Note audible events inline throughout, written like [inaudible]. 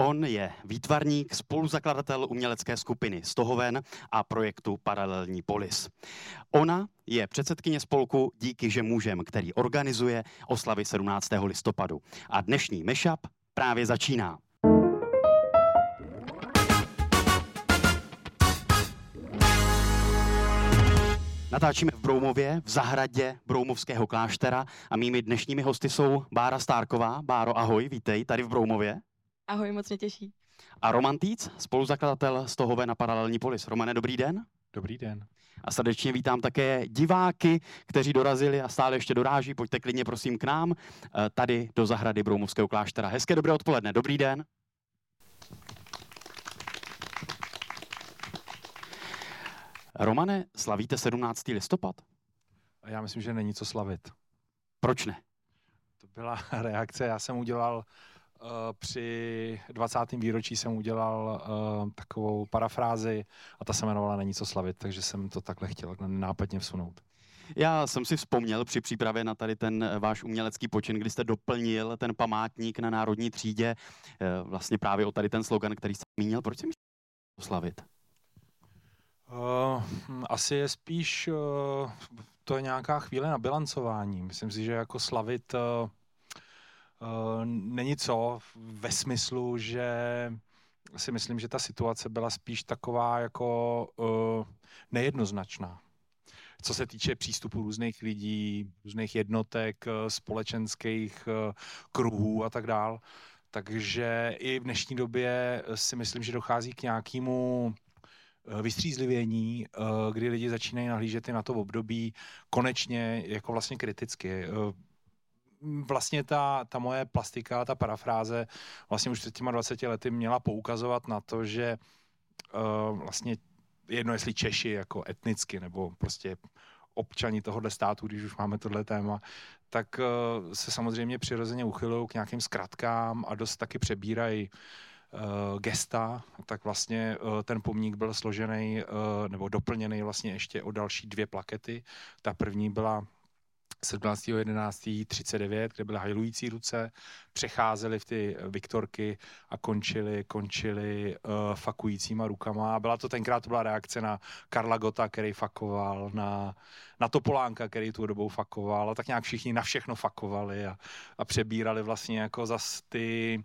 On je výtvarník, spoluzakladatel umělecké skupiny Stohoven a projektu Paralelní polis. Ona je předsedkyně spolku Díky, že můžem, který organizuje oslavy 17. listopadu. A dnešní mešap právě začíná. Natáčíme v Broumově, v zahradě Broumovského kláštera a mými dnešními hosty jsou Bára Stárková. Báro, ahoj, vítej tady v Broumově. Ahoj, moc mě těší. A Roman Týc, spoluzakladatel z Tohové na Paralelní polis. Romane, dobrý den. Dobrý den. A srdečně vítám také diváky, kteří dorazili a stále ještě doráží. Pojďte klidně prosím k nám, eh, tady do zahrady Broumovského kláštera. Hezké dobré odpoledne, dobrý den. Romane, slavíte 17. listopad? Já myslím, že není co slavit. Proč ne? To byla [laughs] reakce. Já jsem udělal uh, při 20. výročí jsem udělal uh, takovou parafrázi a ta se jmenovala Není co slavit, takže jsem to takhle chtěl nápadně vsunout. Já jsem si vzpomněl při přípravě na tady ten eh, váš umělecký počin, kdy jste doplnil ten památník na Národní třídě, vlastně právě o tady ten slogan, který jste zmínil. Proč si slavit? Uh, asi je spíš, uh, to je nějaká chvíle na bilancování. Myslím si, že jako slavit uh, není co ve smyslu, že si myslím, že ta situace byla spíš taková jako uh, nejednoznačná. Co se týče přístupu různých lidí, různých jednotek, společenských kruhů a tak dál. Takže i v dnešní době si myslím, že dochází k nějakému Eh, vystřízlivění, eh, kdy lidi začínají nahlížet i na to období konečně jako vlastně kriticky. Vlastně ta, ta moje plastika, ta parafráze vlastně už před těma 20 lety měla poukazovat na to, že vlastně jedno, jestli Češi jako etnicky nebo prostě občani tohohle státu, když už máme tohle téma, tak se samozřejmě přirozeně uchylují k nějakým zkratkám a dost taky přebírají uh, gesta, tak vlastně uh, ten pomník byl složený uh, nebo doplněný vlastně ještě o další dvě plakety. Ta první byla 17.11.39, kde byly hajlující ruce, přecházely v ty Viktorky a končily, končily uh, fakujícíma rukama. A byla to tenkrát, to byla reakce na Karla Gota, který fakoval, na, na Topolánka, který tu dobou fakoval. A tak nějak všichni na všechno fakovali a, a přebírali vlastně jako zas ty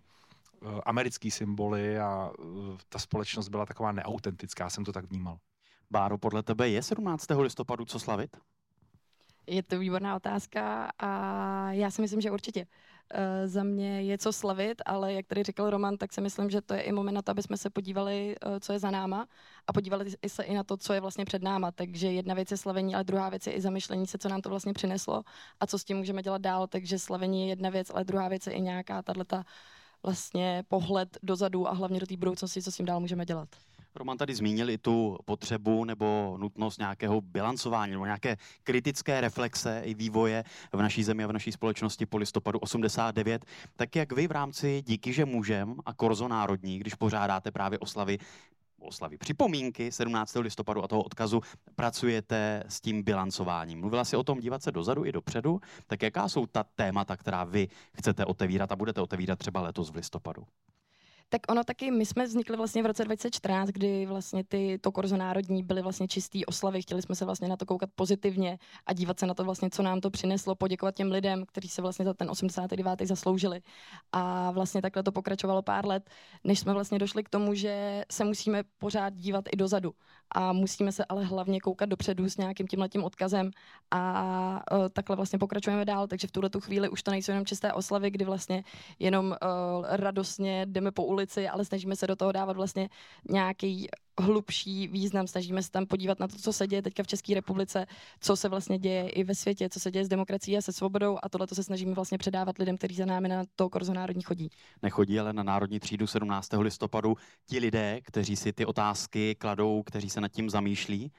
Eh, americký symboly a eh, ta společnost byla taková neautentická, jsem to tak vnímal. Báro, podle tebe je 17. listopadu co slavit? Je to výborná otázka a já si myslím, že určitě. Uh, za mě je co slavit, ale jak tady řekl Roman, tak si myslím, že to je i moment na to, aby jsme se podívali, uh, co je za náma a podívali se i na to, co je vlastně před náma. Takže jedna věc je slavení, ale druhá věc je i zamyšlení se, co nám to vlastně přineslo a co s tím můžeme dělat dál. Takže slavení je jedna věc, ale druhá věc je i nějaká tato vlastně pohled dozadu a hlavně do té budoucnosti, co s tím dál můžeme dělat. Roman tady zmínil i tu potřebu nebo nutnost nějakého bilancování nebo nějaké kritické reflexe i vývoje v naší zemi a v naší společnosti po listopadu 89. Tak jak vy v rámci Díky, že můžem a Korzo Národní, když pořádáte právě oslavy oslavy připomínky 17. listopadu a toho odkazu pracujete s tím bilancováním. Mluvila si o tom dívat se dozadu i dopředu, tak jaká jsou ta témata, která vy chcete otevírat a budete otevírat třeba letos v listopadu? Tak ono taky, my jsme vznikli vlastně v roce 2014, kdy vlastně ty, to korzo národní byly vlastně čistý oslavy, chtěli jsme se vlastně na to koukat pozitivně a dívat se na to vlastně, co nám to přineslo, poděkovat těm lidem, kteří se vlastně za ten 89. zasloužili. A vlastně takhle to pokračovalo pár let, než jsme vlastně došli k tomu, že se musíme pořád dívat i dozadu. A musíme se ale hlavně koukat dopředu s nějakým tímhletím odkazem a uh, takhle vlastně pokračujeme dál, takže v tuhle tu chvíli už to nejsou jenom čisté oslavy, kdy vlastně jenom uh, radostně jdeme po ulici, ale snažíme se do toho dávat vlastně nějaký hlubší význam, snažíme se tam podívat na to, co se děje teďka v České republice, co se vlastně děje i ve světě, co se děje s demokracií a se svobodou a tohle se snažíme vlastně předávat lidem, kteří za námi na to korzo národní chodí. Nechodí ale na národní třídu 17. listopadu ti lidé, kteří si ty otázky kladou, kteří se nad tím zamýšlí,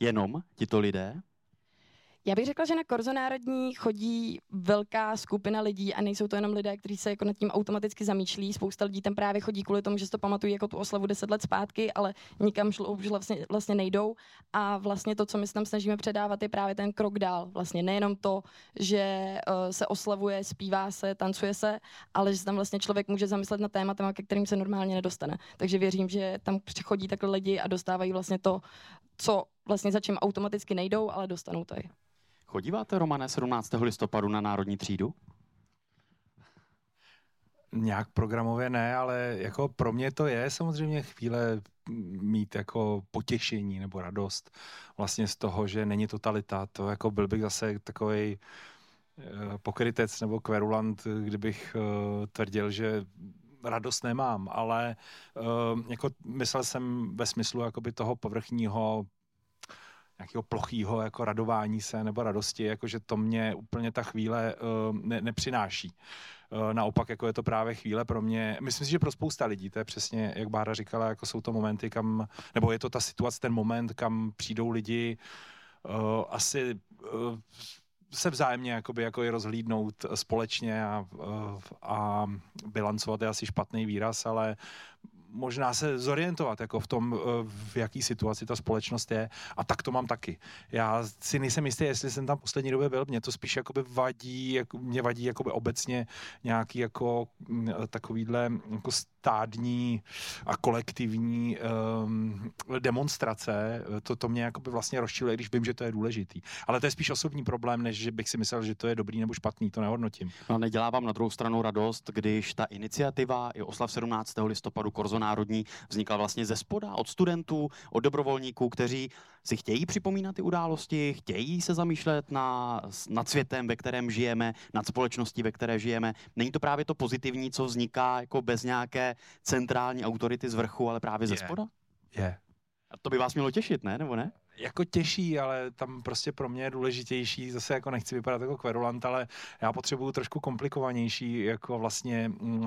jenom tito lidé? Já bych řekla, že na Korzo Národní chodí velká skupina lidí a nejsou to jenom lidé, kteří se jako nad tím automaticky zamýšlí. Spousta lidí tam právě chodí kvůli tomu, že si to pamatují jako tu oslavu 10 let zpátky, ale nikam šlo, už vlastně, vlastně nejdou. A vlastně to, co my se tam snažíme předávat, je právě ten krok dál. Vlastně nejenom to, že uh, se oslavuje, zpívá se, tancuje se, ale že se tam vlastně člověk může zamyslet na tématem, ke kterým se normálně nedostane. Takže věřím, že tam přichodí takhle lidi a dostávají vlastně to, co vlastně za čím automaticky nejdou, ale dostanou tady. Chodíváte, Romane, 17. listopadu na Národní třídu? Nějak programově ne, ale jako pro mě to je samozřejmě chvíle mít jako potěšení nebo radost vlastně z toho, že není totalita. To jako byl bych zase takový eh, pokrytec nebo kverulant, kdybych uh, tvrdil, že radost nemám, ale uh, jako myslel jsem ve smyslu jakoby toho povrchního nějakého plochého jako radování se nebo radosti, jakože to mě úplně ta chvíle uh, ne, nepřináší. Uh, naopak, jako je to právě chvíle pro mě, myslím si, že pro spousta lidí, to je přesně, jak Bára říkala, jako jsou to momenty, kam, nebo je to ta situace, ten moment, kam přijdou lidi uh, asi uh, se vzájemně jakoby, jako je rozhlídnout společně a, a bilancovat je asi špatný výraz, ale možná se zorientovat jako v tom, eh, v jaký situaci ta společnost je a tak to mám taky. Já si nejsem jistý, jestli jsem tam poslední době byl, mě to spíš jakoby vadí, jako, mě vadí jakoby obecně nějaký jako mm, takovýhle jako stádní a kolektivní um, demonstrace, to, to mě jakoby vlastně rozčiluje, když vím, že to je důležitý. Ale to je spíš osobní problém, než že bych si myslel, že to je dobrý nebo špatný, to nehodnotím. No nedělá vám na druhou stranu radost, když ta iniciativa i oslav 17. listopadu Korzo Národní vznikla vlastně ze spoda, od studentů, od dobrovolníků, kteří si chtějí připomínat ty události, chtějí se zamýšlet na, nad světem, ve kterém žijeme, nad společností, ve které žijeme. Není to právě to pozitivní, co vzniká jako bez nějaké centrální autority z vrchu, ale právě ze spoda? Je. A to by vás mělo těšit, ne? Nebo ne? jako těžší, ale tam prostě pro mě je důležitější, zase jako nechci vypadat jako kverulant, ale já potřebuju trošku komplikovanější jako vlastně mm,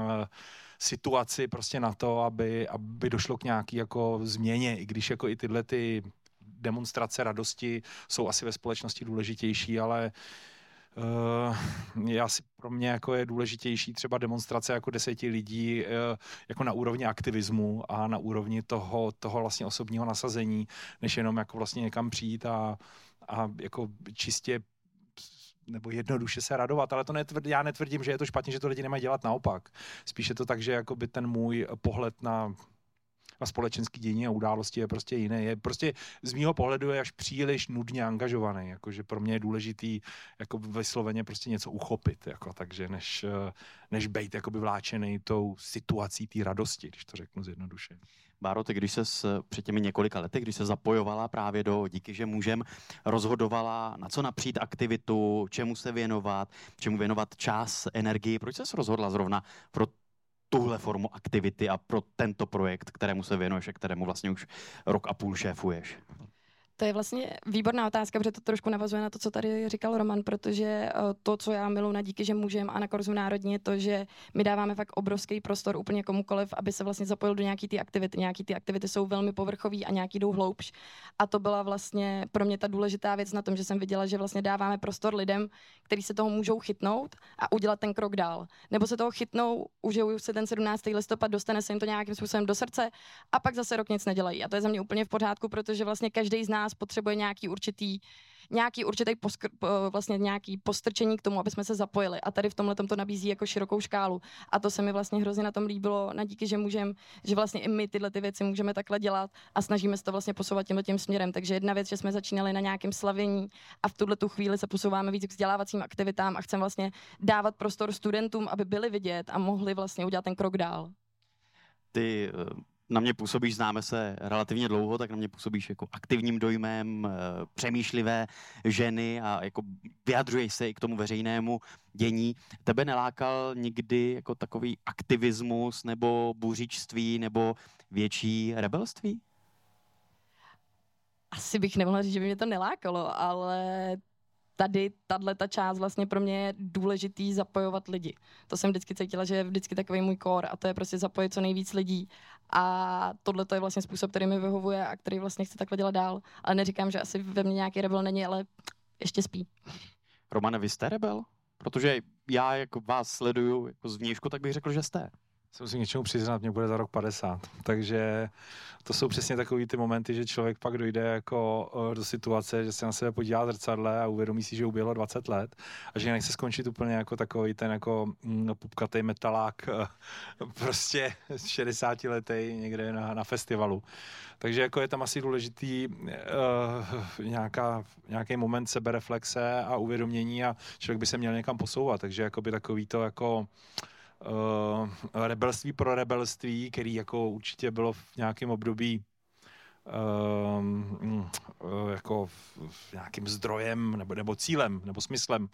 situaci prostě na to, aby, aby došlo k nějaký jako změně, i když jako i tyhle ty demonstrace radosti jsou asi ve společnosti důležitější, ale Uh, je asi pro mě jako je důležitější třeba demonstrace jako deseti lidí uh, jako na úrovni aktivismu a na úrovni toho, toho vlastně osobního nasazení, než jenom jako vlastně někam přijít a, a jako čistě nebo jednoduše se radovat, ale to netvrd, já netvrdím, že je to špatně, že to lidi nemají dělat naopak. Spíš je to tak, že jakoby ten můj pohled na na společenský dění a události je prostě jiný. Je prostě z mýho pohledu je až příliš nudně angažovaný, jakože pro mě je důležitý jako vysloveně prostě něco uchopit, jako, takže než, než být jakoby vláčený tou situací té radosti, když to řeknu zjednodušeně. Báro, ty když se před těmi několika lety, když se zapojovala právě do Díky, že můžem, rozhodovala, na co napřít aktivitu, čemu se věnovat, čemu věnovat čas, energii, proč se rozhodla zrovna pro tuhle formu aktivity a pro tento projekt, kterému se věnuješ a kterému vlastně už rok a půl šéfuješ? To je vlastně výborná otázka, protože to trošku navazuje na to, co tady říkal Roman, protože eh, to, co já miluji na díky, že můžeme a na Korzu národní, je to, že my dáváme fakt obrovský prostor úplně komukoliv, aby se vlastně zapojil do nějaký ty aktivity. Nějaký ty aktivity jsou velmi povrchový a nějaký jdou hloubš. A to byla vlastně pro mě ta důležitá věc na tom, že jsem viděla, že vlastně dáváme prostor lidem, kteří se toho můžou chytnout a udělat ten krok dál. Nebo se toho chytnou, užijou se ten 17. listopad, dostane se jim to nějakým způsobem do srdce a pak zase rok nic nedělají. A to je za mě úplně v pořádku, protože vlastně každý z nás nás potřebuje nějaký určitý nějaký určitý poskr, vlastně nějaký postrčení k tomu, aby jsme se zapojili. A tady v tomhle to nabízí jako širokou škálu. A to se mi vlastně hrozně na tom líbilo, na díky, že můžem, že vlastně i my tyhle ty věci můžeme takhle dělat a snažíme se to vlastně posouvat tímhle tím směrem. Takže jedna věc, že jsme začínali na nějakém slavění a v tuhle tu chvíli se posouváme víc k vzdělávacím aktivitám a chceme vlastně dávat prostor studentům, aby byli vidět a mohli vlastně udělat ten krok dál. Ty na mě působíš, známe se relativně dlouho, tak na mě působíš jako aktivním dojmem, eh, přemýšlivé ženy a jako vyjadřuješ se i k tomu veřejnému dění. Tebe nelákal nikdy jako takový aktivismus nebo buřičství nebo větší rebelství? Asi bych nemohla říct, že by mě to nelákalo, ale tady tahle ta část vlastně pro mě je důležitý zapojovat lidi. To jsem vždycky cítila, že je vždycky takový můj kor a to je prostě zapojit co nejvíc lidí. A tohle to je vlastně způsob, který mi vyhovuje a který vlastně chci takhle dělat dál. Ale neříkám, že asi ve mně nějaký rebel není, ale ještě spí. Romane, vy jste rebel? Protože já, jak vás sleduju jako zvnějšku, tak bych řekl, že jste se musím něčemu přiznat, mě bude za rok 50. Takže to jsou přesně takový ty momenty, že člověk pak dojde jako eh, do situace, že se na sebe podívá zrcadle a uvědomí si, že uběhlo 20 let a že nechce skončit úplně jako takový ten jako mm, pupkatý metalák eh, [laughs] prostě 60 letý někde na, na festivalu. Takže jako je tam asi důležitý uh, nějaká, nějaký moment sebereflexe a uvědomění a člověk by se měl někam posouvat. Takže jako by takový to jako uh, uh, rebelství pro rebelství, který jako určitě bylo v nějakém období uh, jako nějakým zdrojem nebo, nebo cílem nebo smyslem uh,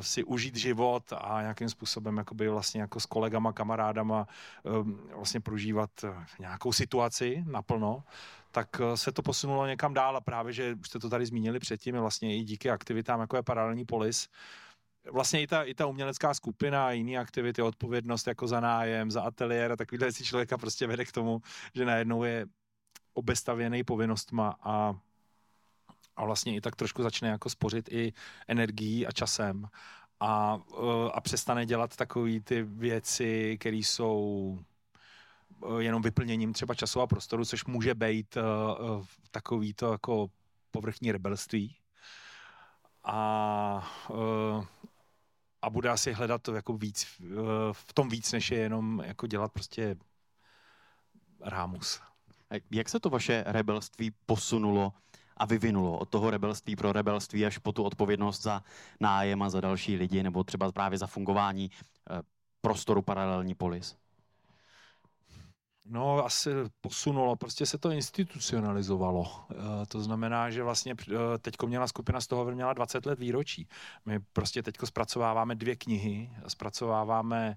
si užít život a nějakým způsobem jakoby vlastně jako s kolegama, kamarádama um, vlastně prožívat nějakou situaci naplno, tak se to posunulo někam dál a právě, že už jste to tady zmínili předtím, vlastně i díky aktivitám, jako je Paralelní polis, vlastně i ta, i ta umělecká skupina a jiné aktivity, odpovědnost jako za nájem, za ateliér a takovýhle si člověka prostě vede k tomu, že najednou je obestavěný povinnostma a, a vlastně i tak trošku začne jako spořit i energií a časem a, a přestane dělat takové ty věci, které jsou jenom vyplněním třeba času a prostoru, což může být uh, takový to jako povrchní rebelství. A a bude asi hledat to jako víc, v tom víc, než je jenom jako dělat prostě rámus. Jak se to vaše rebelství posunulo a vyvinulo od toho rebelství pro rebelství až po tu odpovědnost za nájem a za další lidi, nebo třeba právě za fungování eh, prostoru paralelní polis? No, asi posunulo, prostě se to institucionalizovalo. E, to znamená, že vlastně e, teďko měla skupina z toho měla 20 let výročí. My prostě teďko zpracováváme dvě knihy, zpracováváme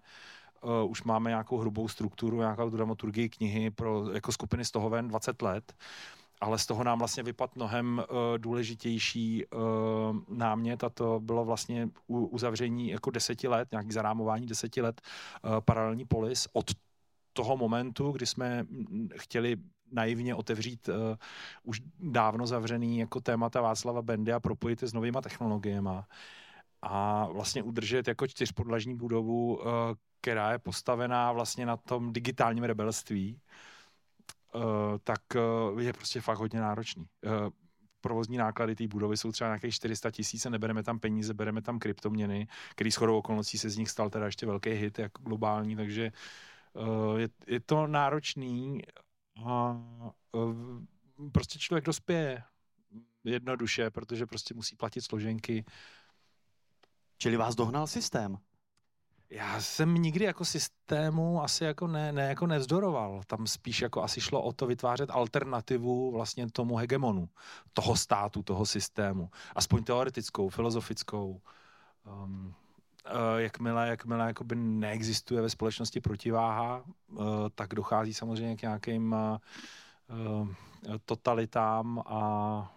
Uh, už máme nějakou hrubou strukturu, nějakou dramaturgii knihy pro jako skupiny z toho ven 20 let, ale z toho nám vlastně vypad mnohem uh, důležitější uh, námět a to bylo vlastně u, uzavření jako deseti let, nějaký zarámování deseti let uh, paralelní polis od toho momentu, kdy jsme chtěli naivně otevřít uh, už dávno zavřený jako témata Václava Bendy a propojit je s novýma technologiemi a vlastně udržet jako čtyřpodlažní budovu, uh, která je postavená vlastně na tom digitálním rebelství, uh, tak uh, je prostě fakt hodně náročný. Uh, provozní náklady té budovy jsou třeba nějakých 400 tisíc nebereme tam peníze, bereme tam kryptoměny, který shodou okolností se z nich stal teda ještě velký hit, jako globální, takže uh, je, je to náročný a eh, prostě člověk dospěje jednoduše, protože prostě musí platit složenky. Čili vás dohnal systém? Já jsem nikdy jako systému asi jako ne, ne jako nevzdoroval. Tam spíš jako asi šlo o to vytvářet alternativu vlastně tomu hegemonu, toho státu, toho systému. Aspoň teoretickou, filozofickou. Um, jakmile, jakmile jakoby neexistuje ve společnosti protiváha, uh, tak dochází samozřejmě k nějakým uh, totalitám a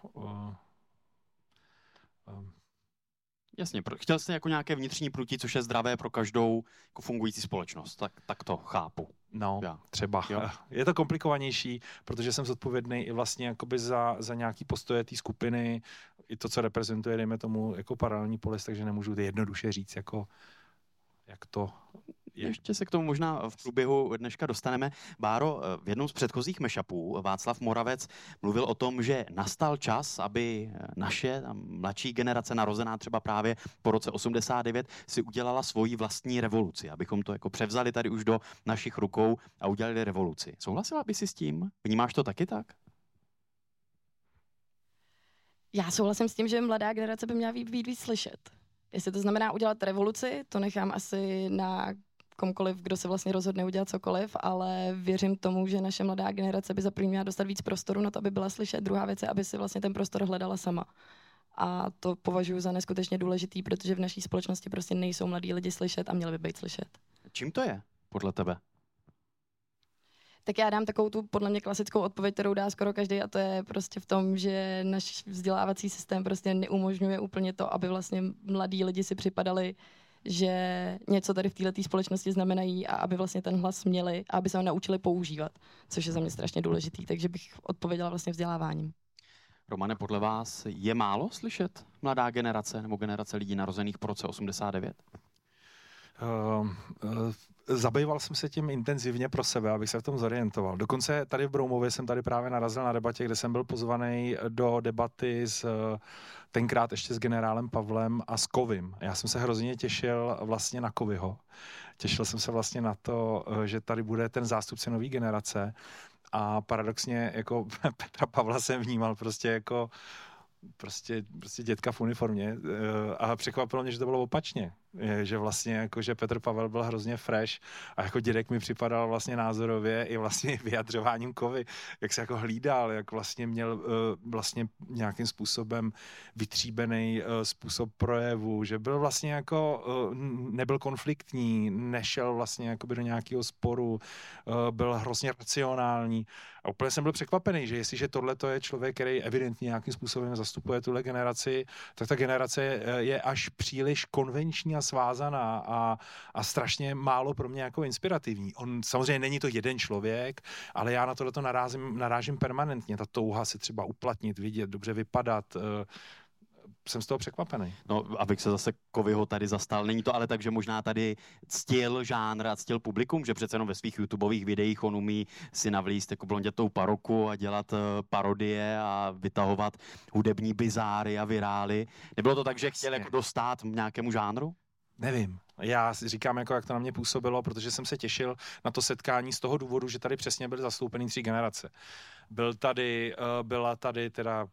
Jasně, chtěl jste jako nějaké vnitřní prutí, což je zdravé pro každou jako fungující společnost, tak, tak to chápu. No, Já. třeba. Jo. Je to komplikovanější, protože jsem zodpovědný i vlastně jakoby za, za nějaký postoje té skupiny, i to, co reprezentuje, dejme tomu, jako paralelní polis, takže nemůžu jednoduše říct, jako jak to ještě se k tomu možná v průběhu dneška dostaneme. Báro, v jednom z předchozích mešapů Václav Moravec mluvil o tom, že nastal čas, aby naše mladší generace, narozená třeba právě po roce 89, si udělala svoji vlastní revoluci, abychom to jako převzali tady už do našich rukou a udělali revoluci. Souhlasila by si s tím? Vnímáš to taky tak? Já souhlasím s tím, že mladá generace by měla být víc slyšet. Jestli to znamená udělat revoluci, to nechám asi na komkoliv, kdo se vlastně rozhodne udělat cokoliv, ale věřím tomu, že naše mladá generace by za první měla dostat víc prostoru na to, aby byla slyšet. Druhá věc je, aby si vlastně ten prostor hledala sama. A to považuji za neskutečně důležitý, protože v naší společnosti prostě nejsou mladí lidi slyšet a měli by být slyšet. Čím to je, podle tebe? Tak já dám takovou tu podle mě klasickou odpověď, kterou dá skoro každý, a to je prostě v tom, že náš vzdělávací systém prostě neumožňuje úplně to, aby vlastně mladí lidi si připadali že něco tady v této společnosti znamenají a aby vlastně ten hlas měli a aby se ho naučili používat, což je za mě strašně důležitý, takže bych odpověděla vlastně vzděláváním. Romane, podle vás je málo slyšet mladá generace nebo generace lidí narozených po roce 89? Uh, uh, zabýval jsem se tím intenzivně pro sebe, abych se v tom zorientoval. Dokonce tady v Broumově jsem tady právě narazil na debatě, kde jsem byl pozvaný do debaty s tenkrát ještě s generálem Pavlem a s Kovim. Já jsem se hrozně těšil vlastně na Kovyho. Těšil jsem se vlastně na to, že tady bude ten zástupce nové generace a paradoxně jako [laughs] Petra Pavla jsem vnímal prostě jako prostě, prostě dětka v uniformě eh, a překvapilo mě, že to bylo opačně že vlastně jako, že Petr Pavel byl hrozně fresh a jako dědek mi připadal vlastně názorově i vlastně [laughs] vyjadřováním kovy, jak se jako hlídal, jak vlastně měl eh, vlastně nějakým způsobem vytříbený eh, způsob projevu, že byl vlastně jako, eh, nebyl konfliktní, nešel vlastně jakoby do nějakého sporu, byl hrozně racionální. A úplně jsem byl překvapený, že jestliže tohle to je člověk, který evidentně nějakým způsobem zastupuje tuhle generaci, tak ta generace je až příliš konvenční a svázaná a, a strašně málo pro mě jako inspirativní. On samozřejmě není to jeden člověk, ale já na tohle narážím, narážím permanentně. Ta touha se třeba uplatnit, vidět, dobře vypadat, uh, jsem z toho překvapený. No, abych se zase Kovyho tady zastal. Není to ale tak, že možná tady ctil žánr a ctil publikum, že přece jenom ve svých YouTubeových videích on umí si navlíst jako blondětou paroku a dělat uh, parodie a vytahovat hudební bizáry a virály. Nebylo to tak, že chtěl jako dostat nějakému žánru? Nevím. Já si říkám, jako jak to na mě působilo, protože jsem se těšil na to setkání z toho důvodu, že tady přesně byly zastoupeny tři generace. Byl tady, eh, byla tady teda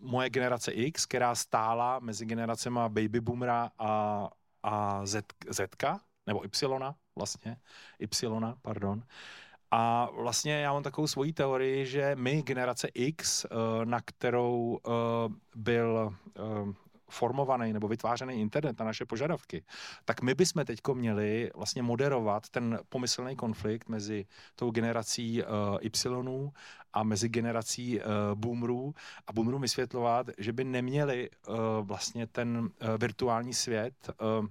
moje generace X, která stála mezi generacema Baby Boomera a, a Z, Zka, nebo Y vlastně, Y, pardon. A vlastně já mám takovou svoji teorii, že my, generace X, eh, na kterou eh, byl formovaný nebo vytvářený internet na naše požadavky, tak my bychom teď měli vlastně moderovat ten pomyslný konflikt mezi tou generací uh, Y a mezi generací uh, boomerů a boomerům vysvětlovat, že by neměli uh, vlastně ten uh, virtuální svět uh,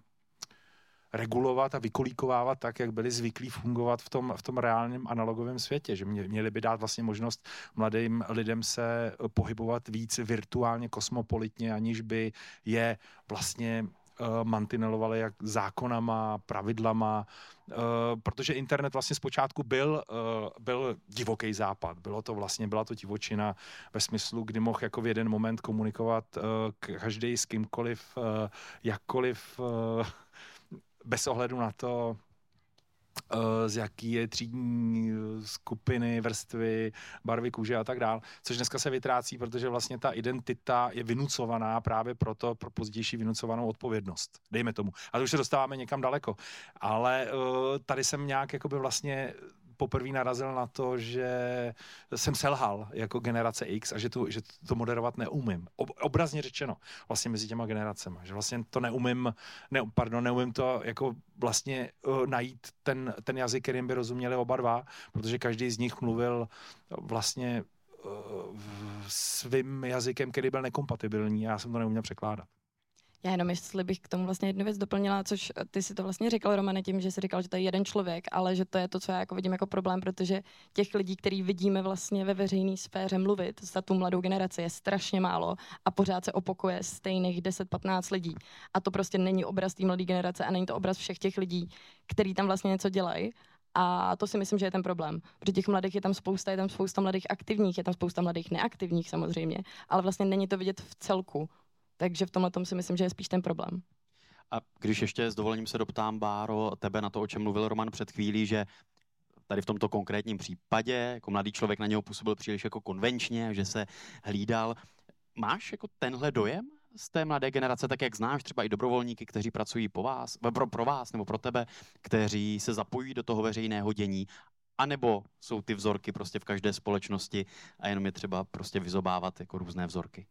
regulovat a vykolíkovávat tak, jak byli zvyklí fungovat v tom, v tom reálném analogovém světě, že měli by dát vlastně možnost mladým lidem se pohybovat víc virtuálně, kosmopolitně, aniž by je vlastně uh, mantinelovali jak zákonama, pravidlama, uh, protože internet vlastně zpočátku byl, uh, byl divoký západ. Bylo to vlastně, byla to divočina ve smyslu, kdy mohl jako v jeden moment komunikovat každý s kýmkoliv, jakkoliv bez ohledu na to, eh, z jaký je třídní eh, skupiny, vrstvy, barvy kůže a tak dál, což dneska se vytrácí, protože vlastně ta identita je vynucovaná právě proto pro pozdější vynucovanou odpovědnost. Dejme tomu. A to už se dostáváme někam daleko. Ale uh, tady jsem nějak jakoby vlastně poprvé narazil na to, že jsem selhal jako generace X a že, tu, že to moderovat neumím. Ob, obrazně řečeno, vlastně mezi těma generacemi. Že vlastně to neumím, ne, pardon, neumím to jako vlastně uh, najít ten, ten jazyk, kterým by rozuměli oba dva, protože každý z nich mluvil vlastně uh, svým jazykem, který byl nekompatibilní a já jsem to neuměl překládat. Já jenom jestli bych k tomu vlastně jednu věc doplnila, což ty si to vlastně říkal, Romane, tím, že jsi říkal, že to je jeden člověk, ale že to je to, co já jako vidím jako problém, protože těch lidí, který vidíme vlastně ve veřejné sféře mluvit za tu mladou generaci, je strašně málo a pořád se opakuje stejných 10-15 lidí. A to prostě není obraz té mladé generace a není to obraz všech těch lidí, kteří tam vlastně něco dělají. A to si myslím, že je ten problém. Protože těch mladých je tam spousta, je tam spousta mladých aktivních, je tam spousta mladých neaktivních samozřejmě, ale vlastně není to vidět v celku. Takže v tomhle tom si myslím, že je spíš ten problém. A když ještě s dovolením se doptám, Báro, tebe na to, o čem mluvil Roman před chvílí, že tady v tomto konkrétním případě, jako mladý člověk na něho působil příliš jako konvenčně, že se hlídal. Máš jako tenhle dojem z té mladé generace, tak jak znáš třeba i dobrovolníky, kteří pracují po vás, pro, pro vás nebo pro tebe, kteří se zapojí do toho veřejného dění, anebo jsou ty vzorky prostě v každé společnosti a jenom je třeba prostě vyzobávat jako různé vzorky?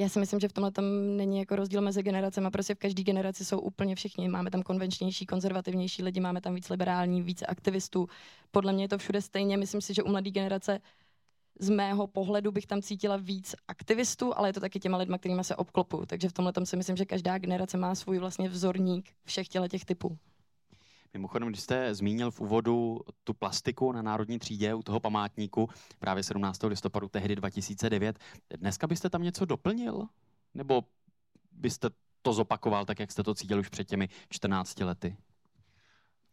Já si myslím, že v tomhle tam není jako rozdíl mezi generacemi. Prostě v každé generaci jsou úplně všichni. Máme tam konvenčnější, konzervativnější lidi, máme tam víc liberální, více aktivistů. Podle mě je to všude stejně. Myslím si, že u mladé generace z mého pohledu bych tam cítila víc aktivistů, ale je to taky těma lidma, kterými se obklopu. Takže v tomhle si myslím, že každá generace má svůj vlastně vzorník všech těle těch typů. Mimochodem, když jste zmínil v úvodu tu plastiku na Národní třídě u toho památníku právě 17. listopadu tehdy 2009, dneska byste tam něco doplnil? Nebo byste to zopakoval tak, jak jste to cítil už před těmi 14 lety?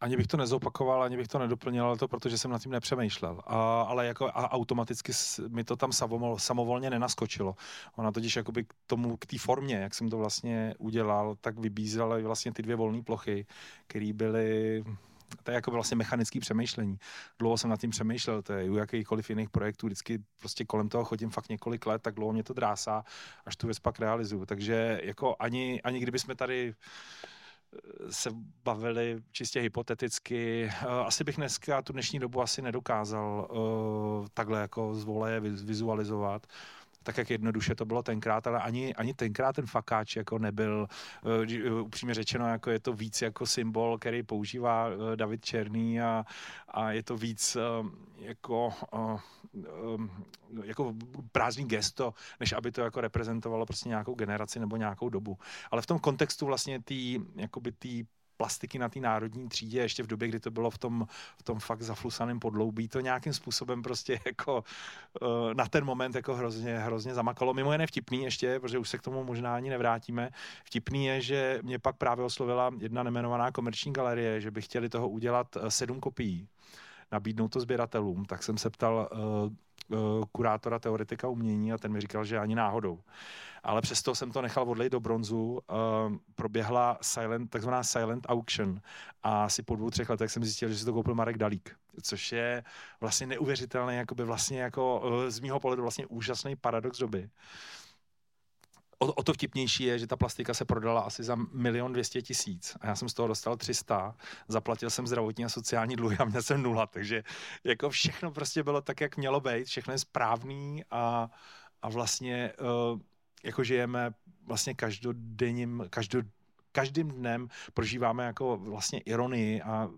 Ani bych to nezopakoval, ani bych to nedoplnil, ale to protože jsem nad tím nepřemýšlel. A, ale jako a automaticky mi to tam samovol, samovolně nenaskočilo. Ona totiž jakoby k tomu, k té formě, jak jsem to vlastně udělal, tak vybízela vlastně ty dvě volné plochy, které byly to je jako vlastně mechanický přemýšlení. Dlouho jsem nad tím přemýšlel, to je u jakýchkoliv jiných projektů, vždycky prostě kolem toho chodím fakt několik let, tak dlouho mě to drásá, až tu věc pak realizuju. Takže jako ani, ani kdyby jsme tady se bavili čistě hypoteticky. Eh, asi bych dneska tu dnešní dobu asi nedokázal uh, takhle jako z voleje vizualizovat tak jak jednoduše to bylo tenkrát, ale ani, ani tenkrát ten fakáč jako nebyl, uh, upřímně řečeno, jako je to víc jako symbol, který používá uh, David Černý a, a je to víc uh, jako, uh, um, jako prázdný gesto, než aby to jako reprezentovalo prostě nějakou generaci nebo nějakou dobu. Ale v tom kontextu vlastně tý, jakoby tý plastiky na té národní třídě, ještě v době, kdy to bylo v tom, v tom fakt zaflusaném podloubí, to nějakým způsobem prostě [laughs] jako uh, na ten moment jako hrozně, hrozně zamakalo. Mimo jiné vtipný ještě, protože už se k tomu možná ani nevrátíme. Vtipný je, že mě pak právě oslovila jedna nemenovaná komerční galerie, že by chtěli toho udělat eh, sedm kopií nabídnout to sběratelům, tak jsem se ptal uh, kurátora teoretika umění a ten mi říkal, že ani náhodou ale přesto jsem to nechal odlejt do bronzu. Uh, proběhla silent, takzvaná silent auction a asi po dvou, třech letech jsem zjistil, že si to koupil Marek Dalík, což je vlastně neuvěřitelný, jakoby vlastně jako uh, z mýho pohledu vlastně úžasný paradox doby. O, o to vtipnější je, že ta plastika se prodala asi za milion dvěstě tisíc a já jsem z toho dostal 300, zaplatil jsem zdravotní a sociální dluhy a měl jsem nula, takže jako všechno prostě bylo tak, jak mělo být, všechno je správný a, a vlastně uh, jako žijeme vlastně každodenním, každo, každým dnem prožíváme jako vlastně ironii a,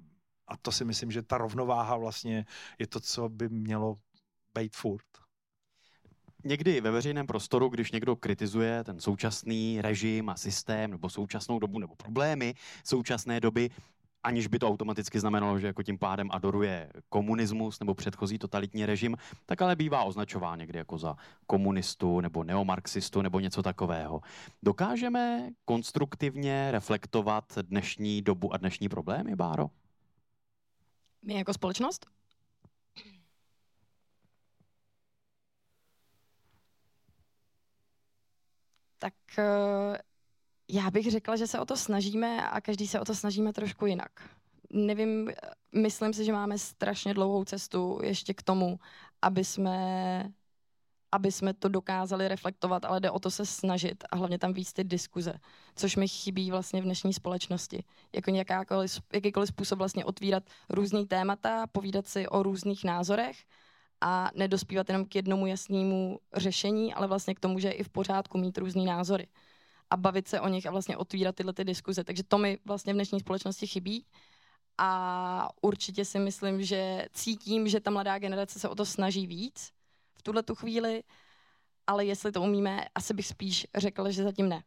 a to si myslím, že ta rovnováha vlastně je to, co by mělo být furt. Někdy ve veřejném prostoru, když někdo kritizuje ten současný režim a systém nebo současnou dobu nebo problémy současné doby, aniž by to automaticky znamenalo, že jako tím pádem adoruje komunismus nebo předchozí totalitní režim, tak ale bývá označován někdy jako za komunistu nebo neomarxistu nebo něco takového. Dokážeme konstruktivně reflektovat dnešní dobu a dnešní problémy, Báro? My jako společnost? Tak eh, já bych řekla, že se o to snažíme a každý se o to snažíme trošku jinak. Nevím, myslím si, že máme strašně dlouhou cestu ještě k tomu, aby jsme, aby jsme to dokázali reflektovat, ale jde o to se snažit a hlavně tam víc ty diskuze, což mi chybí vlastně v dnešní společnosti. Jako jakákoliv, jakýkoliv způsob vlastně otvírat různý témata, povídat si o různých názorech a nedospívat jenom k jednomu jasnému řešení, ale vlastně k tomu, že je i v pořádku mít různý názory a bavit se o nich a vlastně otvírat tyhle ty diskuze. Takže to mi vlastně v dnešní společnosti chybí. A určitě si myslím, že cítím, že ta mladá generace se o to snaží víc v tuhle tu chvíli, ale jestli to umíme, asi bych spíš řekla, že zatím ne.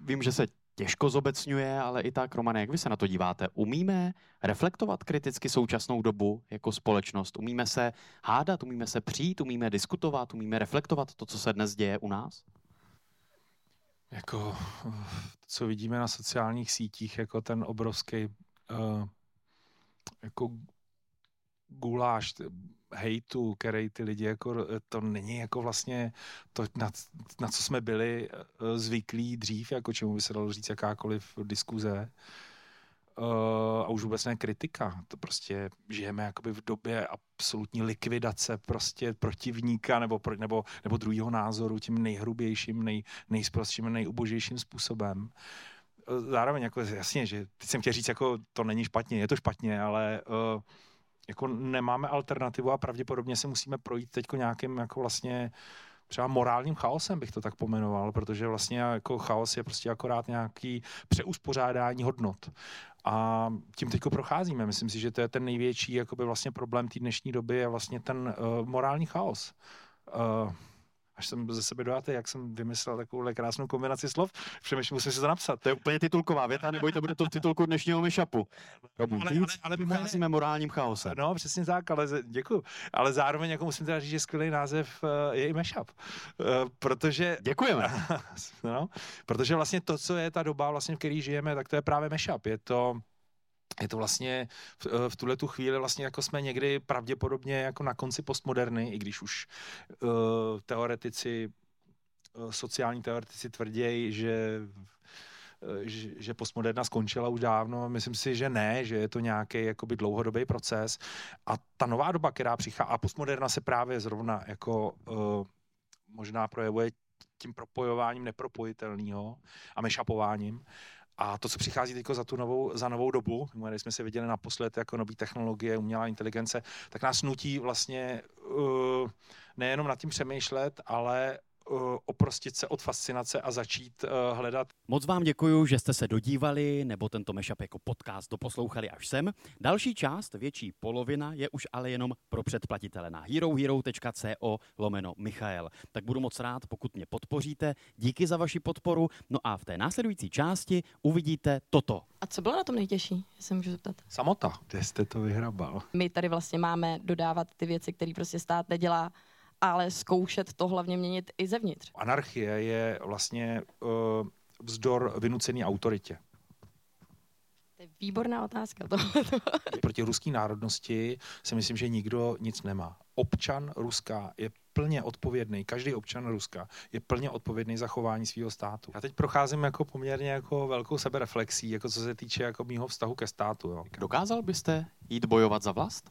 Vím, že se těžko zobecňuje, ale i tak, Romane, jak vy se na to díváte? Umíme reflektovat kriticky současnou dobu jako společnost? Umíme se hádat, umíme se přijít, umíme diskutovat, umíme reflektovat to, co se dnes děje u nás? jako, co vidíme na sociálních sítích, jako ten obrovský uh, jako guláš hejtu, který ty lidi jako, to není jako vlastně to, na, na co jsme byli uh, zvyklí dřív, jako čemu by se dalo říct jakákoliv diskuze. Uh, a už vůbec ne kritika. To prostě žijeme jakoby v době absolutní likvidace prostě protivníka nebo, nebo, nebo druhého názoru tím nejhrubějším, nej, nejsprostším, nejubožejším způsobem. Zároveň jako jasně, že teď jsem chtěl říct, jako to není špatně, je to špatně, ale uh, jako nemáme alternativu a pravděpodobně se musíme projít teď nějakým jako vlastně třeba morálním chaosem bych to tak pomenoval, protože vlastně jako chaos je prostě akorát nějaký přeuspořádání hodnot. A tím teďko procházíme. Myslím si, že to je ten největší jakoby vlastně problém té dnešní doby je vlastně ten uh, morální chaos. Uh, Až jsem ze sebe dojatý, jak jsem vymyslel takovou krásnou kombinaci slov, přemýšlím, musím si to napsat. To je úplně titulková věta, nebojte, bude to v titulku dnešního myšapu. Ale, ale, ale jiné, Procházíme morálním chaosem. No, přesně tak, ale děkuju. Ale zároveň jako musím teda říct, že skvělý název eh, je i mashup. Eh, Protože Děkujeme. [laughs] no, protože vlastně to, co je ta doba, vlastně, v které žijeme, tak to je právě mashup. Je to, je to vlastně v, eh, v tuhle tu chvíli vlastně jako jsme někdy pravděpodobně jako na konci postmoderny, i když už uh, teoretici, uh, sociální teoretici eh, že, že postmoderna skončila už dávno. Myslím si, že ne, že je to nějaký jakoby dlouhodobý proces. A ta nová doba, která přichází, a postmoderna se právě zrovna jako uh, možná projevuje tím propojováním nepropojitelného a mešapováním. A to, co přichází teď za tu novou, za novou dobu, když jsme se viděli naposled jako nové technologie, umělá inteligence, tak nás nutí vlastně uh, nejenom nad tím přemýšlet, ale oprostit se od fascinace a začít uh, hledat Moc vám děkuji, že jste se dodívali nebo tento mashup jako podcast doposlouchali až sem. Další část, větší polovina, je už ale jenom pro předplatitele na herohero.co lomeno Michael. Tak budu moc rád, pokud mě podpoříte. Díky za vaši podporu. No a v té následující části uvidíte toto. A co bylo na tom nejtěžší, jestli můžu zeptat? samota. Kde jste to vyhrabal? My tady vlastně máme dodávat ty věci, které prostě stát nedělá, ale zkoušet to hlavně měnit i zevnitř. Anarchie je vlastně uh, vzdor vynucený autoritě. To je výborná otázka. To, Proti ruské národnosti si myslím, že nikdo nic nemá. Občan Ruska je plně odpovědný, každý občan Ruska je plně odpovědný za chování svého státu. Já teď procházím jako poměrně jako velkou sebereflexí, jako co se týče jako mýho vztahu ke státu. Jo. Dokázal byste jít bojovat za vlast?